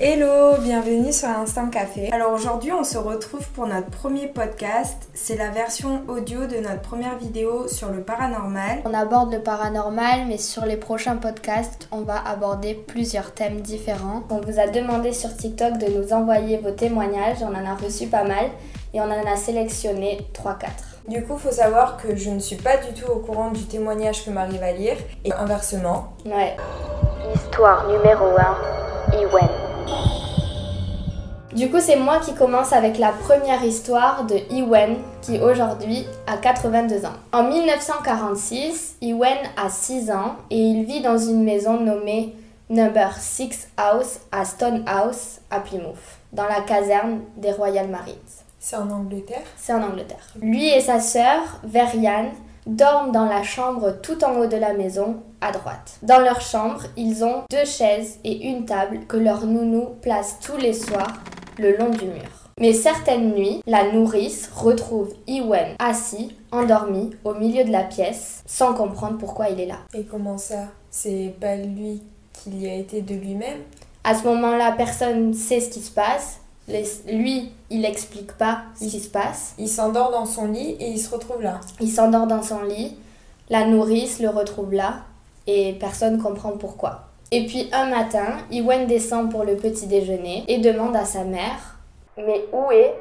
Hello, bienvenue sur Instant Café. Alors aujourd'hui on se retrouve pour notre premier podcast. C'est la version audio de notre première vidéo sur le paranormal. On aborde le paranormal, mais sur les prochains podcasts, on va aborder plusieurs thèmes différents. On vous a demandé sur TikTok de nous envoyer vos témoignages, on en a reçu pas mal et on en a sélectionné 3-4. Du coup, faut savoir que je ne suis pas du tout au courant du témoignage que Marie va lire et inversement. Ouais. Histoire numéro 1, Iwen. Du coup, c'est moi qui commence avec la première histoire de Iwen, qui aujourd'hui a 82 ans. En 1946, Iwen a 6 ans et il vit dans une maison nommée Number 6 House à Stone House à Plymouth, dans la caserne des Royal Marines. C'est en Angleterre? C'est en Angleterre. Lui et sa sœur, Veriane, dorment dans la chambre tout en haut de la maison, à droite. Dans leur chambre, ils ont deux chaises et une table que leur nounou place tous les soirs le long du mur. Mais certaines nuits, la nourrice retrouve Iwen assis, endormi, au milieu de la pièce, sans comprendre pourquoi il est là. Et comment ça? C'est pas lui qui y a été de lui-même? À ce moment-là, personne ne sait ce qui se passe. Les- Lui, il n'explique pas ce qui se passe. Il s'endort dans son lit et il se retrouve là. Il s'endort dans son lit, la nourrice le retrouve là, et personne comprend pourquoi. Et puis un matin, Iwen descend pour le petit déjeuner et demande à sa mère Mais où est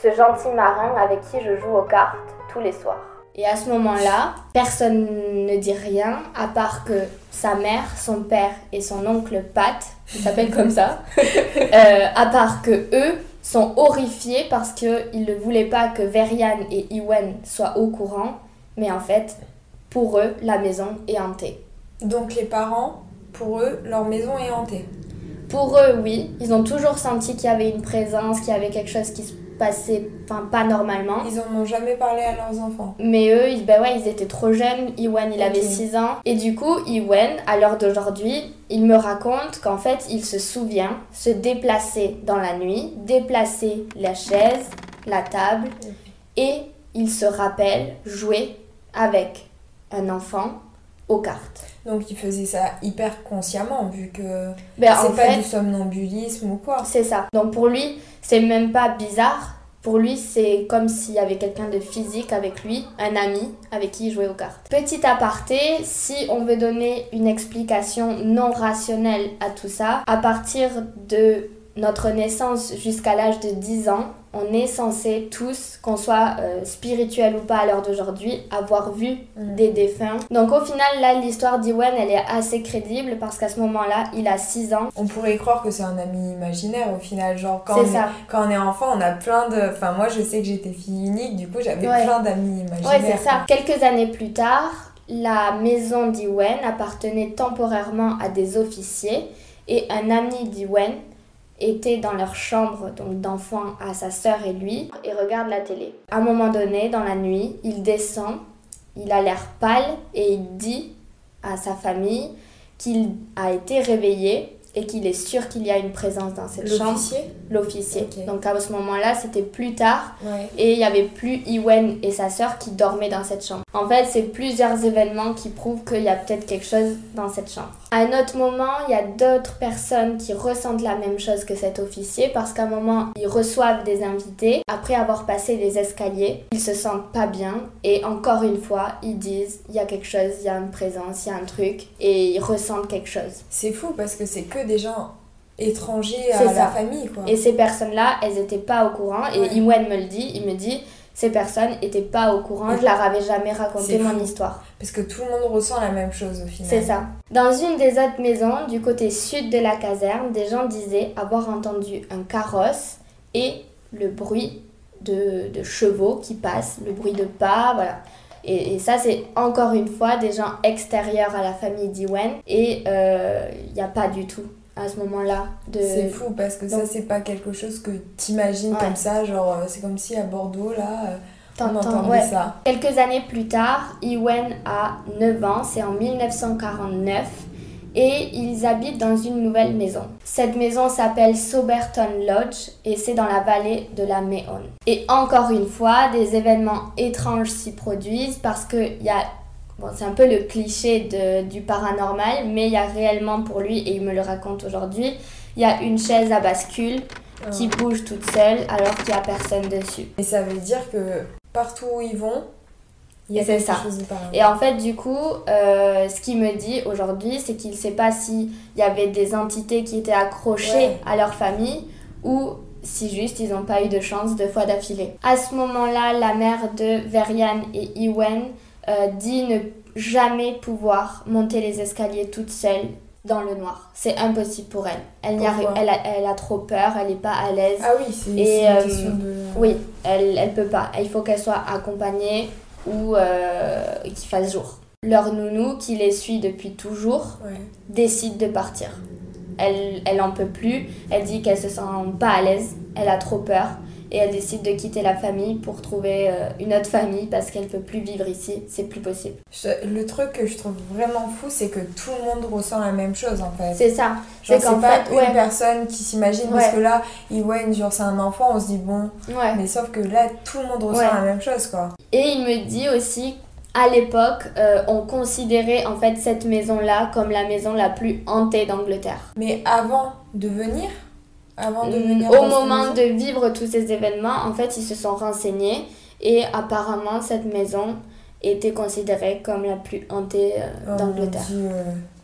ce gentil marin avec qui je joue aux cartes tous les soirs? Et à ce moment-là, personne ne dit rien, à part que sa mère, son père et son oncle Pat, il s'appelle comme ça, euh, à part que eux sont horrifiés parce qu'ils ne voulaient pas que Veriane et Iwen soient au courant, mais en fait, pour eux, la maison est hantée. Donc les parents, pour eux, leur maison est hantée. Pour eux, oui, ils ont toujours senti qu'il y avait une présence, qu'il y avait quelque chose qui se passait, enfin pas normalement. Ils en ont jamais parlé à leurs enfants. Mais eux, ils, ben ouais, ils étaient trop jeunes. Iwen, il avait Ok. 6 ans. Et du coup, Iwen, à l'heure d'aujourd'hui, il me raconte qu'en fait, il se souvient se déplacer dans la nuit, déplacer la chaise, la table, et il se rappelle jouer avec un enfant aux cartes. Donc il faisait ça hyper consciemment vu que Ben, en c'est pas fait, du somnambulisme ou quoi. C'est ça. Donc pour lui, c'est même pas bizarre. Pour lui, c'est comme s'il y avait quelqu'un de physique avec lui, un ami avec qui il jouait aux cartes. Petit aparté, si on veut donner une explication non rationnelle à tout ça, à partir de notre naissance jusqu'à l'âge de 10 ans, on est censé tous, qu'on soit euh, spirituel ou pas à l'heure d'aujourd'hui, avoir vu Mm. des défunts. Donc au final, là, l'histoire d'Iwen, elle est assez crédible parce qu'à ce moment-là, il a 6 ans. On pourrait croire que c'est un ami imaginaire au final, genre quand on, est, quand on est enfant, on a plein de... Enfin moi je sais que j'étais fille unique, du coup j'avais Ouais. plein d'amis imaginaires. Ouais, c'est ça. Quelques années plus tard, la maison d'Iwen appartenait temporairement à des officiers et un ami d'Iwen était dans leur chambre donc d'enfant à sa sœur et lui et regarde la télé. À un moment donné, dans la nuit, il descend, il a l'air pâle et il dit à sa famille qu'il a été réveillé et qu'il est sûr qu'il y a une présence dans cette chambre. L'officier? L'officier. Ok. Donc à ce moment-là, c'était plus tard Ouais. et il n'y avait plus Iwen et sa sœur qui dormaient dans cette chambre. En fait, c'est plusieurs événements qui prouvent qu'il y a peut-être quelque chose dans cette chambre. À un autre moment, il y a d'autres personnes qui ressentent la même chose que cet officier parce qu'à un moment, ils reçoivent des invités. Après avoir passé les escaliers, ils se sentent pas bien et encore une fois, ils disent il y a quelque chose, il y a une présence, il y a un truc et ils ressentent quelque chose. C'est fou parce que c'est que des gens étrangers à la ça. famille quoi. Et ces personnes-là, elles n'étaient pas au courant. Et Ouais. Me le dit, il me dit, ces personnes n'étaient pas au courant, je leur avais jamais raconté mon fou. histoire. Parce que tout le monde ressent la même chose au final. C'est ça. Dans une des autres maisons, du côté sud de la caserne, des gens disaient avoir entendu un carrosse et le bruit de, de chevaux qui passent, le bruit de pas, voilà. Et, et ça, c'est encore une fois des gens extérieurs à la famille d'Iwen. Et il n'y a pas du tout à ce moment-là de... C'est fou parce que ça c'est pas quelque chose que t'imagines Ouais. comme ça, genre euh, c'est comme si à Bordeaux là euh, on entendait ouais. ça. Quelques années plus tard, Iwen a 9 ans, c'est en 1949, et ils habitent dans une nouvelle maison. Cette maison s'appelle Soberton Lodge et c'est dans la vallée de la Mahon. Et encore une fois, des événements étranges s'y produisent parce qu'il y a Bon, c'est un peu le cliché de- du paranormal, mais il y a réellement pour lui, et il me le raconte aujourd'hui, il y a une chaise à bascule Ah. qui bouge toute seule alors qu'il n'y a personne dessus. Et ça veut dire que partout où ils vont, il y a quelque ça. chose de paranormal. Et en fait, du coup, euh, ce qu'il me dit aujourd'hui, c'est qu'il ne sait pas s'il y avait des entités qui étaient accrochées Ouais. à leur famille ou si juste ils n'ont pas eu de chance deux fois d'affilée. À ce moment-là, la mère de Verian et Iwen euh, dit ne jamais pouvoir monter les escaliers toute seule dans le noir. C'est impossible pour elle. Elle, n'y arrive, elle, a, elle a trop peur, elle n'est pas à l'aise. Ah oui, c'est une euh, question de... Oui, elle, elle peut pas. Il faut qu'elle soit accompagnée ou euh, qu'il fasse jour. Leur nounou, qui les suit depuis toujours, Ouais. décide de partir. Elle, elle en peut plus. Elle dit qu'elle se sent pas à l'aise. Elle a trop peur. Et elle décide de quitter la famille pour trouver euh, une autre famille parce qu'elle peut plus vivre ici. C'est plus possible. Le truc que je trouve vraiment fou, c'est que tout le monde ressent la même chose en fait. C'est ça. C'est qu'en pas fait, une ouais. personne qui s'imagine parce que là, Iwen, genre c'est un enfant, on se dit bon, Ouais. mais sauf que là, tout le monde ressent la même chose quoi. Et il me dit aussi, à l'époque, euh, on considérait en fait cette maison-là comme la maison la plus hantée d'Angleterre. Mais avant de venir, avant de venir Au moment de vivre tous ces événements, en fait, ils se sont renseignés et apparemment cette maison était considérée comme la plus hantée euh, Oh d'Angleterre.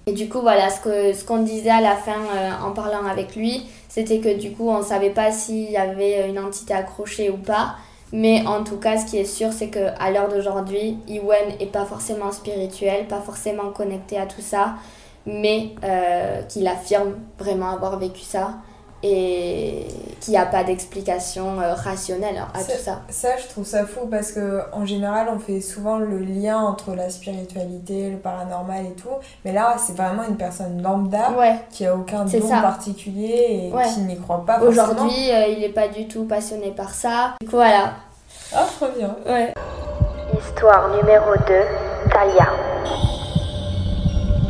Et du coup, voilà, ce que ce qu'on disait à la fin euh, en parlant avec lui, c'était que du coup, on savait pas s'il y avait une entité accrochée ou pas. Mais en tout cas, ce qui est sûr, c'est que à l'heure d'aujourd'hui, Iwen est pas forcément spirituel, pas forcément connecté à tout ça, mais euh, qu'il affirme vraiment avoir vécu ça et qu'il n'y a pas d'explication euh, rationnelle à C'est- tout ça. Ça, je trouve ça fou parce que en général, on fait souvent le lien entre la spiritualité, le paranormal et tout. Mais là, c'est vraiment une personne lambda Ouais. qui a aucun don ça. particulier et Ouais. qui n'y croit pas. Aujourd'hui, euh, il n'est pas du tout passionné par ça. Du coup, voilà. Ah, trop bien. Ouais. Histoire numéro 2, Talia.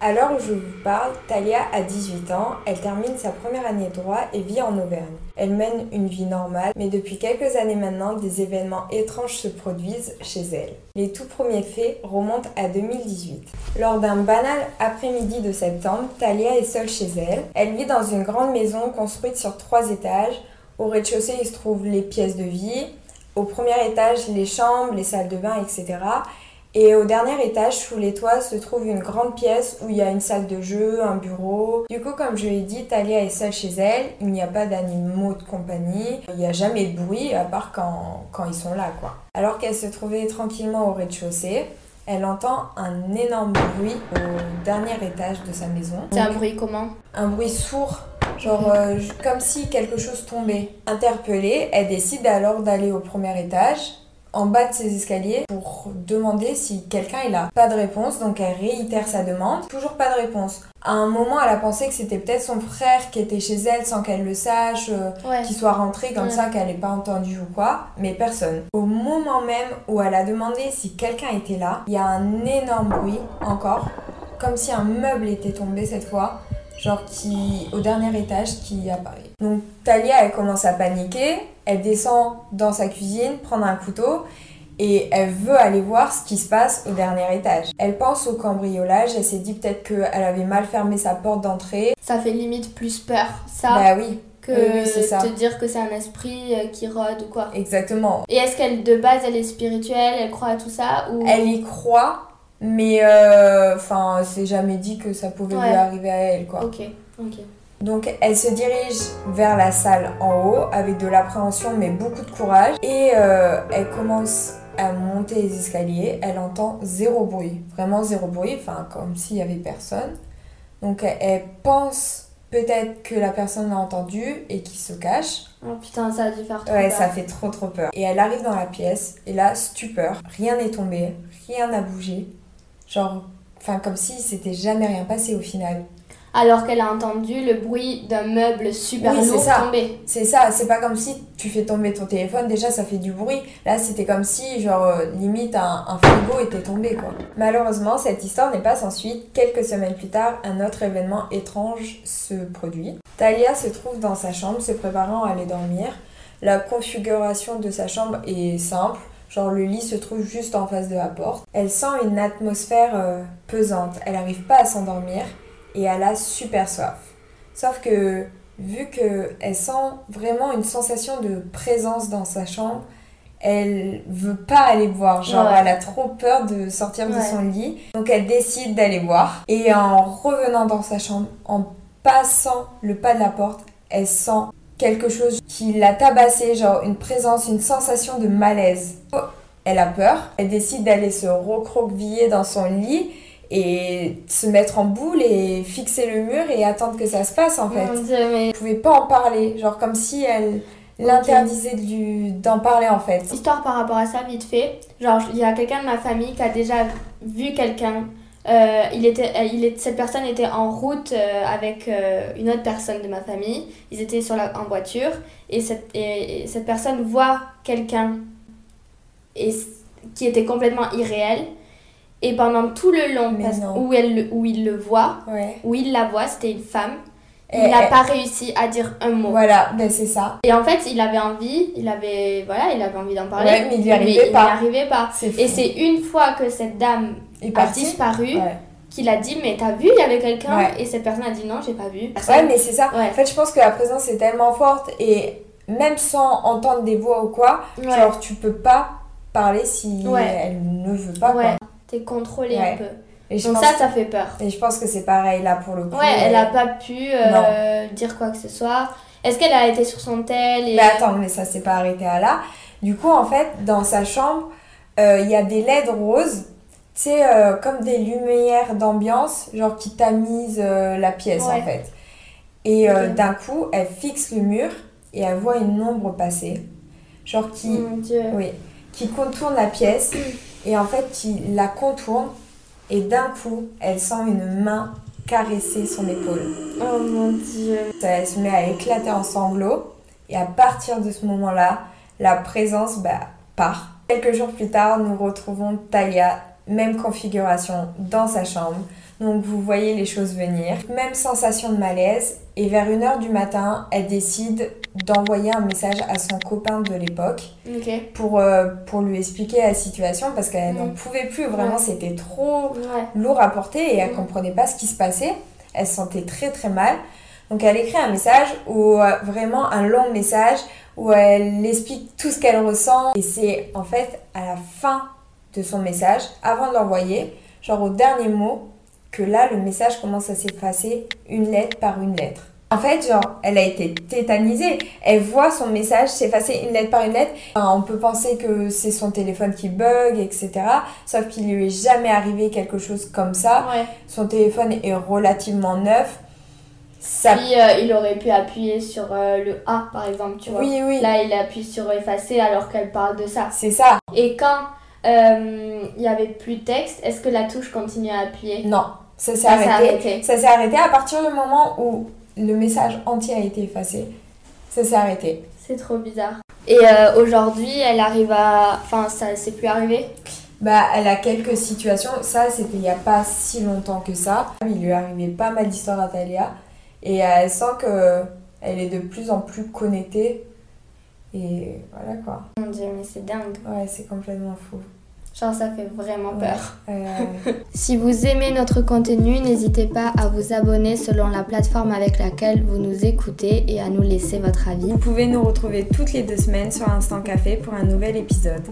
À l'heure où je vous parle, Talia a 18 ans, elle termine sa première année de droit et vit en Auvergne. Elle mène une vie normale, mais depuis quelques années maintenant, des événements étranges se produisent chez elle. Les tout premiers faits remontent à 2018. Lors d'un banal après-midi de septembre, Talia est seule chez elle. Elle vit dans une grande maison construite sur trois étages. Au rez-de-chaussée, il se trouvent les pièces de vie. Au premier étage, les chambres, les salles de bain, etc. Et au dernier étage, sous les toits, se trouve une grande pièce où il y a une salle de jeu, un bureau. Du coup, comme je l'ai dit, Talia est seule chez elle. Il n'y a pas d'animaux de compagnie. Il n'y a jamais de bruit, à part quand, quand ils sont là, quoi. Alors qu'elle se trouvait tranquillement au rez-de-chaussée, elle entend un énorme bruit au dernier étage de sa maison. C'est un bruit comment? Un bruit sourd, genre euh, comme si quelque chose tombait. Interpellée, elle décide alors d'aller au premier étage, en bas de ses escaliers, pour demander si quelqu'un est là. Pas de réponse, donc elle réitère sa demande. Toujours pas de réponse. À un moment, elle a pensé que c'était peut-être son frère qui était chez elle sans qu'elle le sache, euh, Ouais. qu'il soit rentré comme Ouais. ça, qu'elle n'ait pas entendu ou quoi, mais personne. Au moment même où elle a demandé si quelqu'un était là, il y a un énorme bruit, encore, comme si un meuble était tombé cette fois, genre qui, au dernier étage, qui apparaît. Donc Talia, elle commence à paniquer, elle descend dans sa cuisine, prendre un couteau, et elle veut aller voir ce qui se passe au dernier étage. Elle pense au cambriolage, elle s'est dit peut-être qu'elle avait mal fermé sa porte d'entrée. Ça fait limite plus peur, ça, Bah oui, que oui, oui, ça. te dire que c'est un esprit euh, qui rôde ou quoi. exactement. Et est-ce qu'elle, de base, elle est spirituelle, elle croit à tout ça ou... Elle y croit, mais euh, enfin, c'est jamais dit que ça pouvait Ouais. lui arriver à elle, quoi. Ok, ok. Donc, elle se dirige vers la salle en haut avec de l'appréhension, mais beaucoup de courage. Et euh, elle commence à monter les escaliers. Elle entend zéro bruit, vraiment zéro bruit, enfin, comme s'il y avait personne. Donc, elle, pense peut-être que la personne l'a entendu et qu'il se cache. Oh putain, ça a dû faire trop Ouais, peur. ça fait trop trop peur. Et elle arrive dans la pièce, et là, stupeur, rien n'est tombé, rien n'a bougé. Genre, enfin, comme si c'était jamais rien passé au final. Alors qu'elle a entendu le bruit d'un meuble super Oui, lourd ça. tomber. C'est ça, c'est pas comme si tu fais tomber ton téléphone, déjà ça fait du bruit. Là, c'était comme si, genre, euh, limite un, un frigo était tombé, quoi. Malheureusement, cette histoire n'est pas sans suite. Quelques semaines plus tard, un autre événement étrange se produit. Talia se trouve dans sa chambre, se préparant à aller dormir. La configuration de sa chambre est simple. Genre le lit se trouve juste en face de la porte. Elle sent une atmosphère euh, pesante. Elle n'arrive pas à s'endormir et elle a super soif. Sauf que vu qu'elle sent vraiment une sensation de présence dans sa chambre, elle veut pas aller voir. Genre, Ouais. elle a trop peur de sortir de son lit. Donc, elle décide d'aller voir. Et en revenant dans sa chambre, en passant le pas de la porte, elle sent quelque chose qui l'a tabassée, genre une présence, une sensation de malaise. Oh, Elle a peur. Elle décide d'aller se recroqueviller dans son lit et se mettre en boule et fixer le mur et attendre que ça se passe en fait. Dieu, mais Elle pouvait pas en parler, genre comme si elle l'interdisait d'en parler en fait. Histoire par rapport à ça, vite fait. Genre, il y a quelqu'un de ma famille qui a déjà vu quelqu'un. Euh, il était, euh, il est, cette personne était en route euh, avec euh, une autre personne de ma famille. Ils étaient sur la, en voiture et cette, et, et cette personne voit quelqu'un et, qui était complètement irréel. Et pendant tout le long, parce- où, elle, le- où il le voit, Ouais. où il la voit, c'était une femme, Et- il n'a pas réussi à dire un mot. Voilà, ben c'est ça. Et en fait, il avait envie, il avait, voilà, il avait envie d'en parler, Ouais, mais il arrivait n'y arrivait pas. Et c'est une fois que cette dame a disparu Ouais. qu'il a dit Mais t'as vu, il y avait quelqu'un Ouais? Et cette personne a dit Non, j'ai pas vu. Ouais, mais c'est ça. En fait, je pense que la présence est tellement forte et même sans entendre des voix ou quoi, genre tu peux pas parler si elle ne veut pas. Quoi. T'es contrôlé Ouais. un peu. Et je Donc ça, ça fait peur. Et je pense que c'est pareil là pour le coup. Ouais, elle euh, a pas pu euh, dire quoi que ce soit. Est-ce qu'elle a été sur son tel et... Mais attends, mais ça s'est pas arrêté à là. Du coup, en fait, dans sa chambre, euh, il y a des LED roses, tu sais, euh, comme des lumières d'ambiance, genre qui tamisent euh, la pièce Ouais. en fait. Et euh, d'un coup, elle fixe le mur et elle voit une ombre passer. Genre qui, Mon Dieu. oui, qui contourne la pièce et en fait qui la contourne et d'un coup, elle sent une main caresser son épaule. Oh mon Dieu. Ça, elle se met à éclater en sanglots. Et à partir de ce moment-là, la présence bah, part. Quelques jours plus tard, nous retrouvons Talia, même configuration, dans sa chambre. Donc vous voyez les choses venir. Même sensation de malaise. Et vers 1h du matin, elle décide d'envoyer un message à son copain de l'époque pour, euh, pour lui expliquer la situation parce qu'elle n'en Mm. pouvait plus. Vraiment, Ouais. c'était trop Ouais. lourd à porter et elle Mm. comprenait pas ce qui se passait. Elle se sentait très très mal. Donc elle écrit un message ou euh, vraiment un long message où elle explique tout ce qu'elle ressent et c'est en fait à la fin de son message, avant de l'envoyer, genre au dernier mot, que là le message commence à s'effacer une lettre par une lettre. En fait, genre, elle a été tétanisée. Elle voit son message s'effacer une lettre par une lettre. Enfin, on peut penser que c'est son téléphone qui bug, etc. Sauf qu'il lui est jamais arrivé quelque chose comme ça. Ouais. Son téléphone est relativement neuf. Ça... Puis euh, il aurait pu appuyer sur euh, le A par exemple, tu vois. Oui, oui, Là, il appuie sur effacer alors qu'elle parle de ça. c'est ça. Et quand euh, il y avait plus de texte, est-ce que la touche continue à appuyer? Non, ça s'est s'est arrêté. arrêté. Ça s'est arrêté à partir du moment où le message entier a été effacé. Ça s'est arrêté. C'est trop bizarre. Et euh, aujourd'hui, elle arrive à. Enfin, ça c'est plus arrivé? Bah, elle a quelques situations. Ça, c'était il n'y a pas si longtemps que ça. Il lui est arrivé pas mal d'histoires à Talia. Et euh, elle sent que elle est de plus en plus connectée. Et voilà quoi. Mon dieu, mais c'est dingue. Ouais, c'est complètement fou. Genre, ça fait vraiment Ouais. peur. Euh, Si vous aimez notre contenu, n'hésitez pas à vous abonner selon la plateforme avec laquelle vous nous écoutez et à nous laisser votre avis. vous pouvez nous retrouver toutes les deux semaines sur Instant Café pour un nouvel épisode.